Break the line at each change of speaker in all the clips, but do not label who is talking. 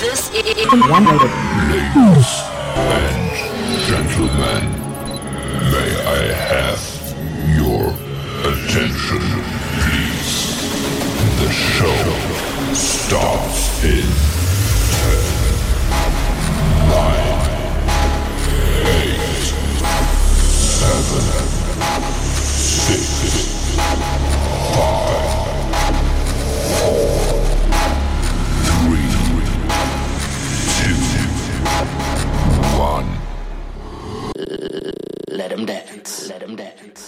This is
One rated.
Ladies and gentlemen, may I have your attention, please? The show starts in 10, 9, 8, 7, 6,
him dance. Let him dance.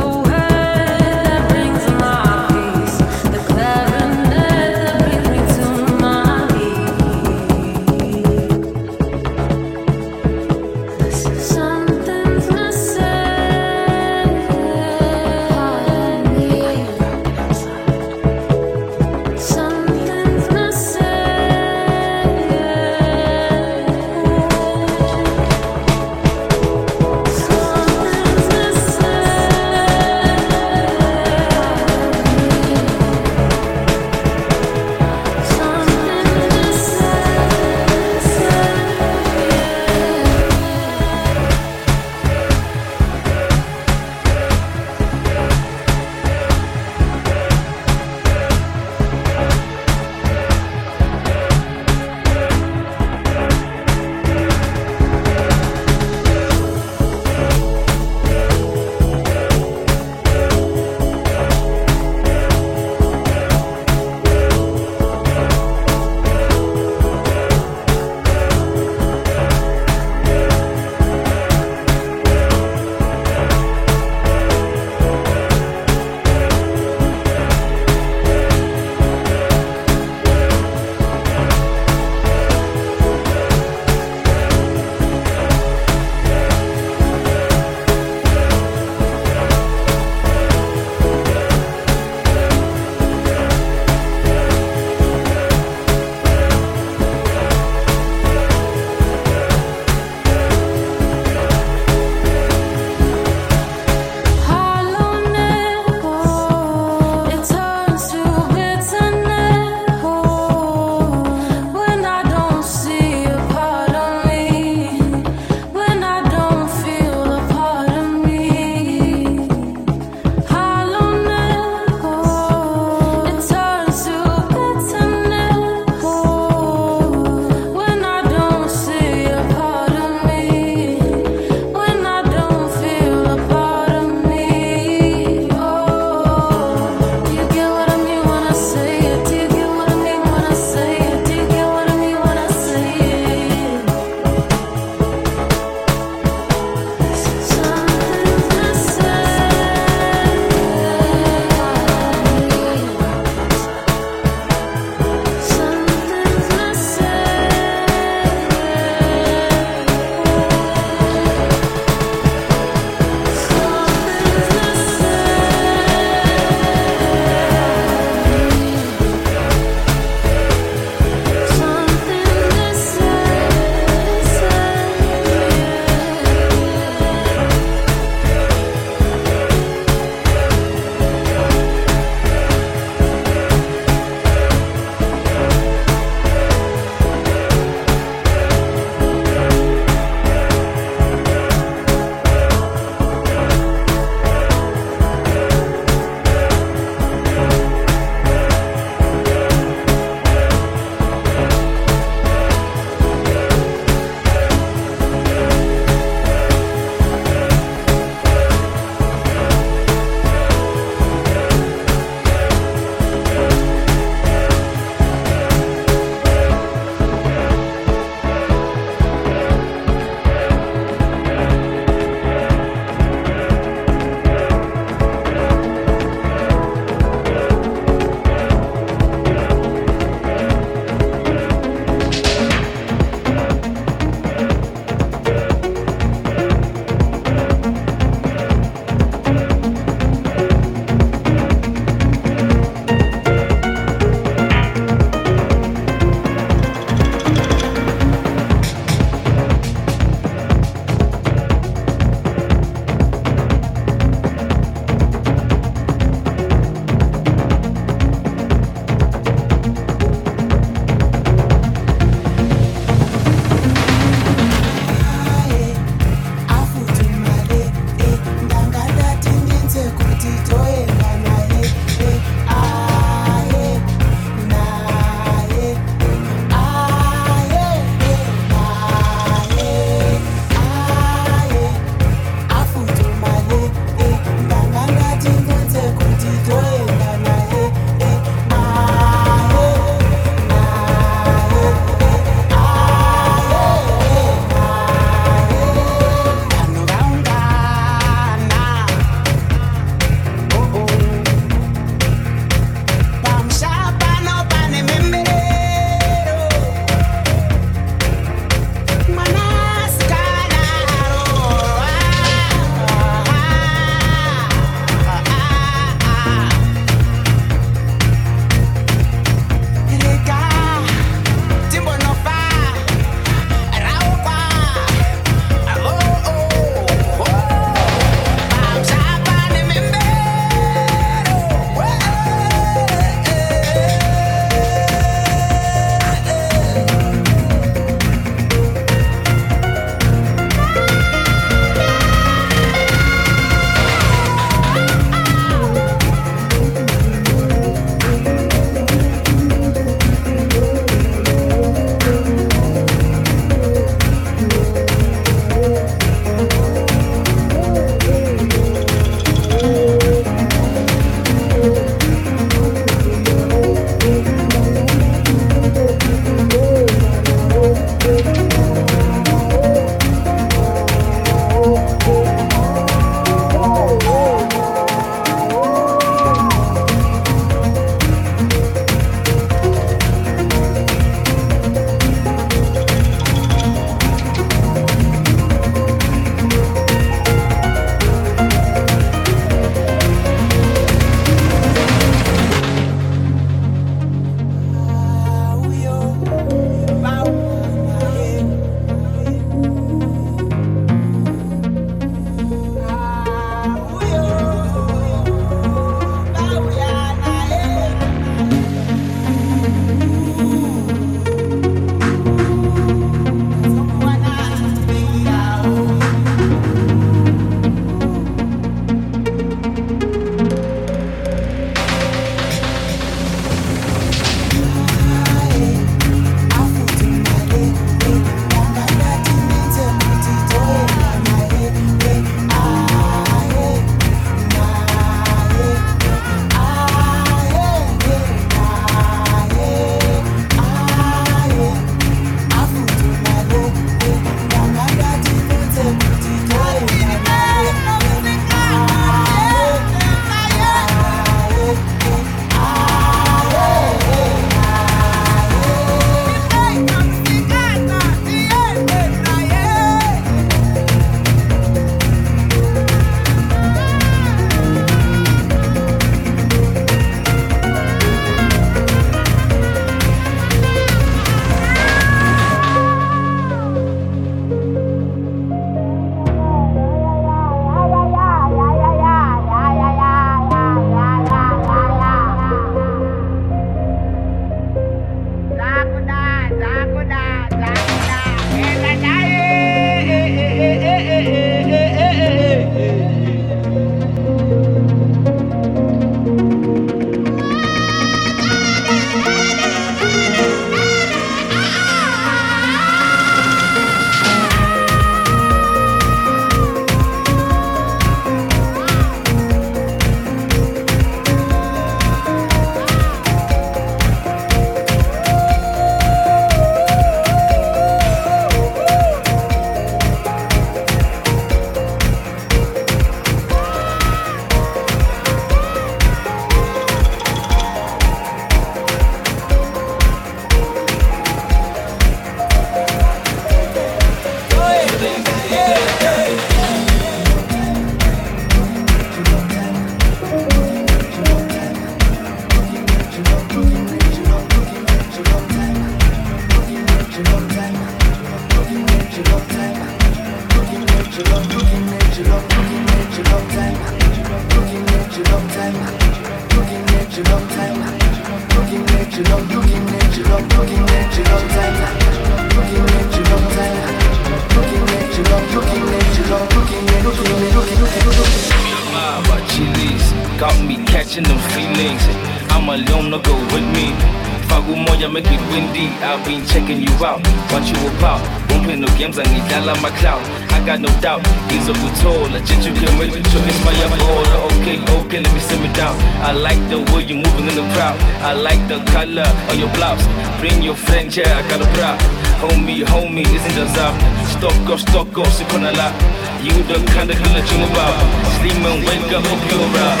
On a
lot. You the kind of girl that you about. Sleep and wake up, hope you're right.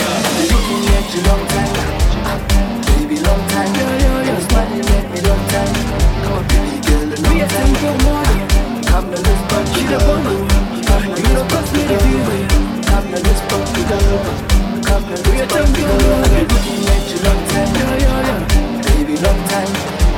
Looking at you long time baby, long time. Your smile make me long time. Come on, baby girl, a long time. Come to this party, girl. Come to this party, girl. Come to this party, girl. Come to this party, girl. Looking at you long time, baby, long time.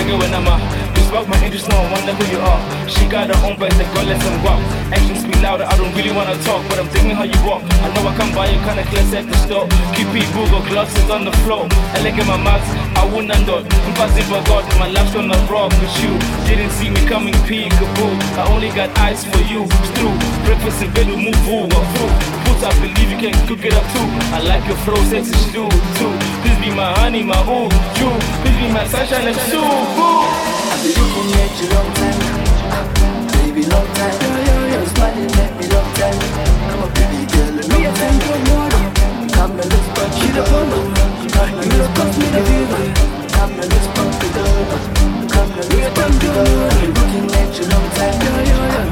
bigger when I'm out. You spark my interest, no I wonder who you are. She got her own best, the girl let them walk. Actions speak louder, I don't really wanna talk, but I'm thinking how you walk. I know I come by you kinda clear at the store. Keep it Google, gloves on the floor. I look at my mouth, I wouldn't know. I'm passing by God, my life's on the rock with you. Didn't see me coming, peekaboo. I only got eyes for you. It's true. Breakfast in bed, we move over. Fruit. I believe you can cook it up too. I like your flow, sexy stew too. Please be my honey, my ooh, you. Please be my sunshine and soup. Ooh.
I've been looking at you long time baby, long time. Your smile make me long time. Come on, baby girl, long time. Come and let's party, girl. Come and let's party, girl. Come and let's party, girl. Come and let's girl. I've been looking at you long time, baby,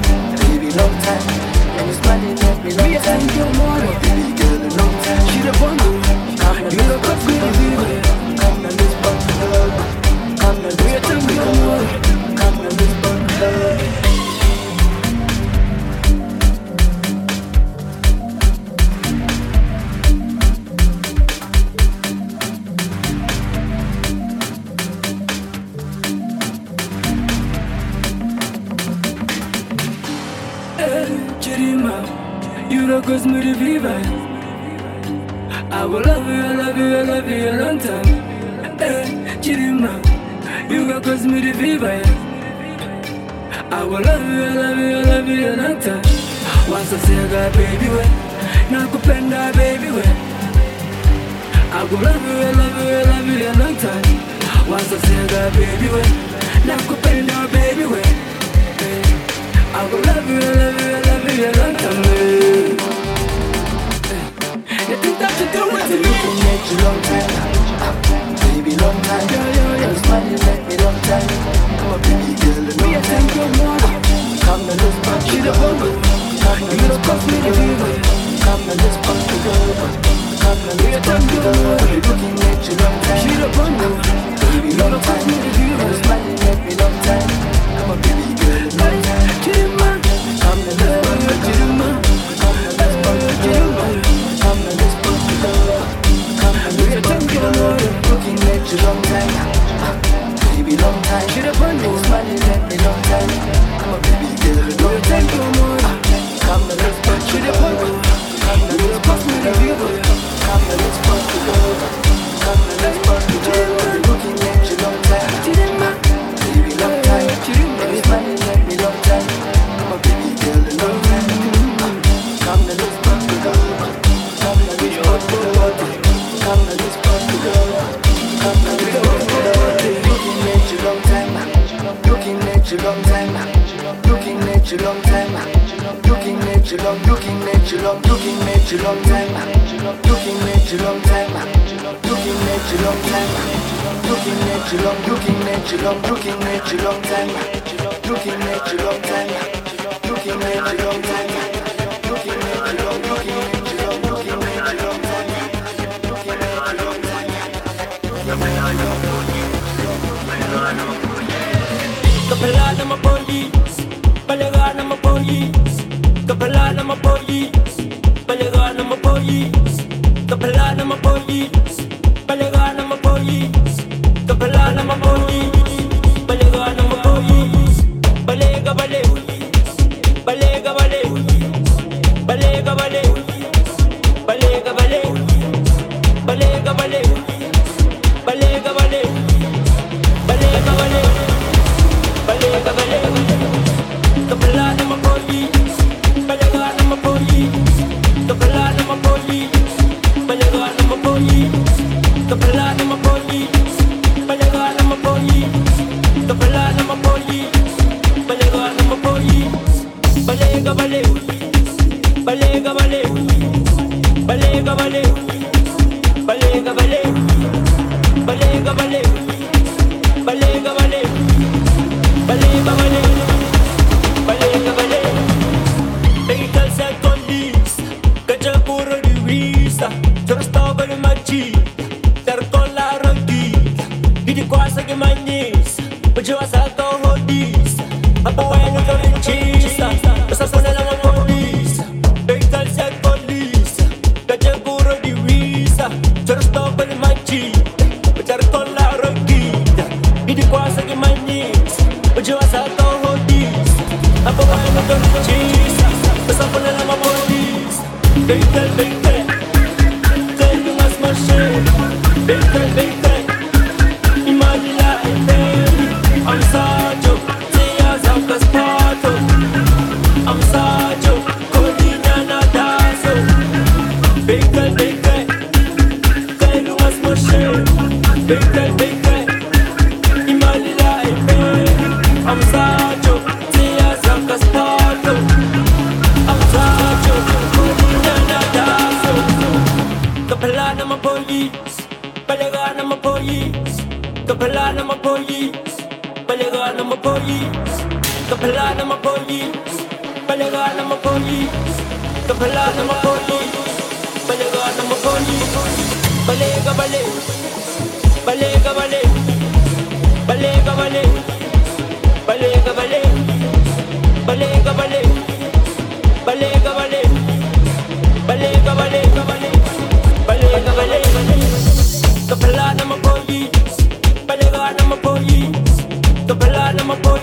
long, looking
Cerco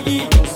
la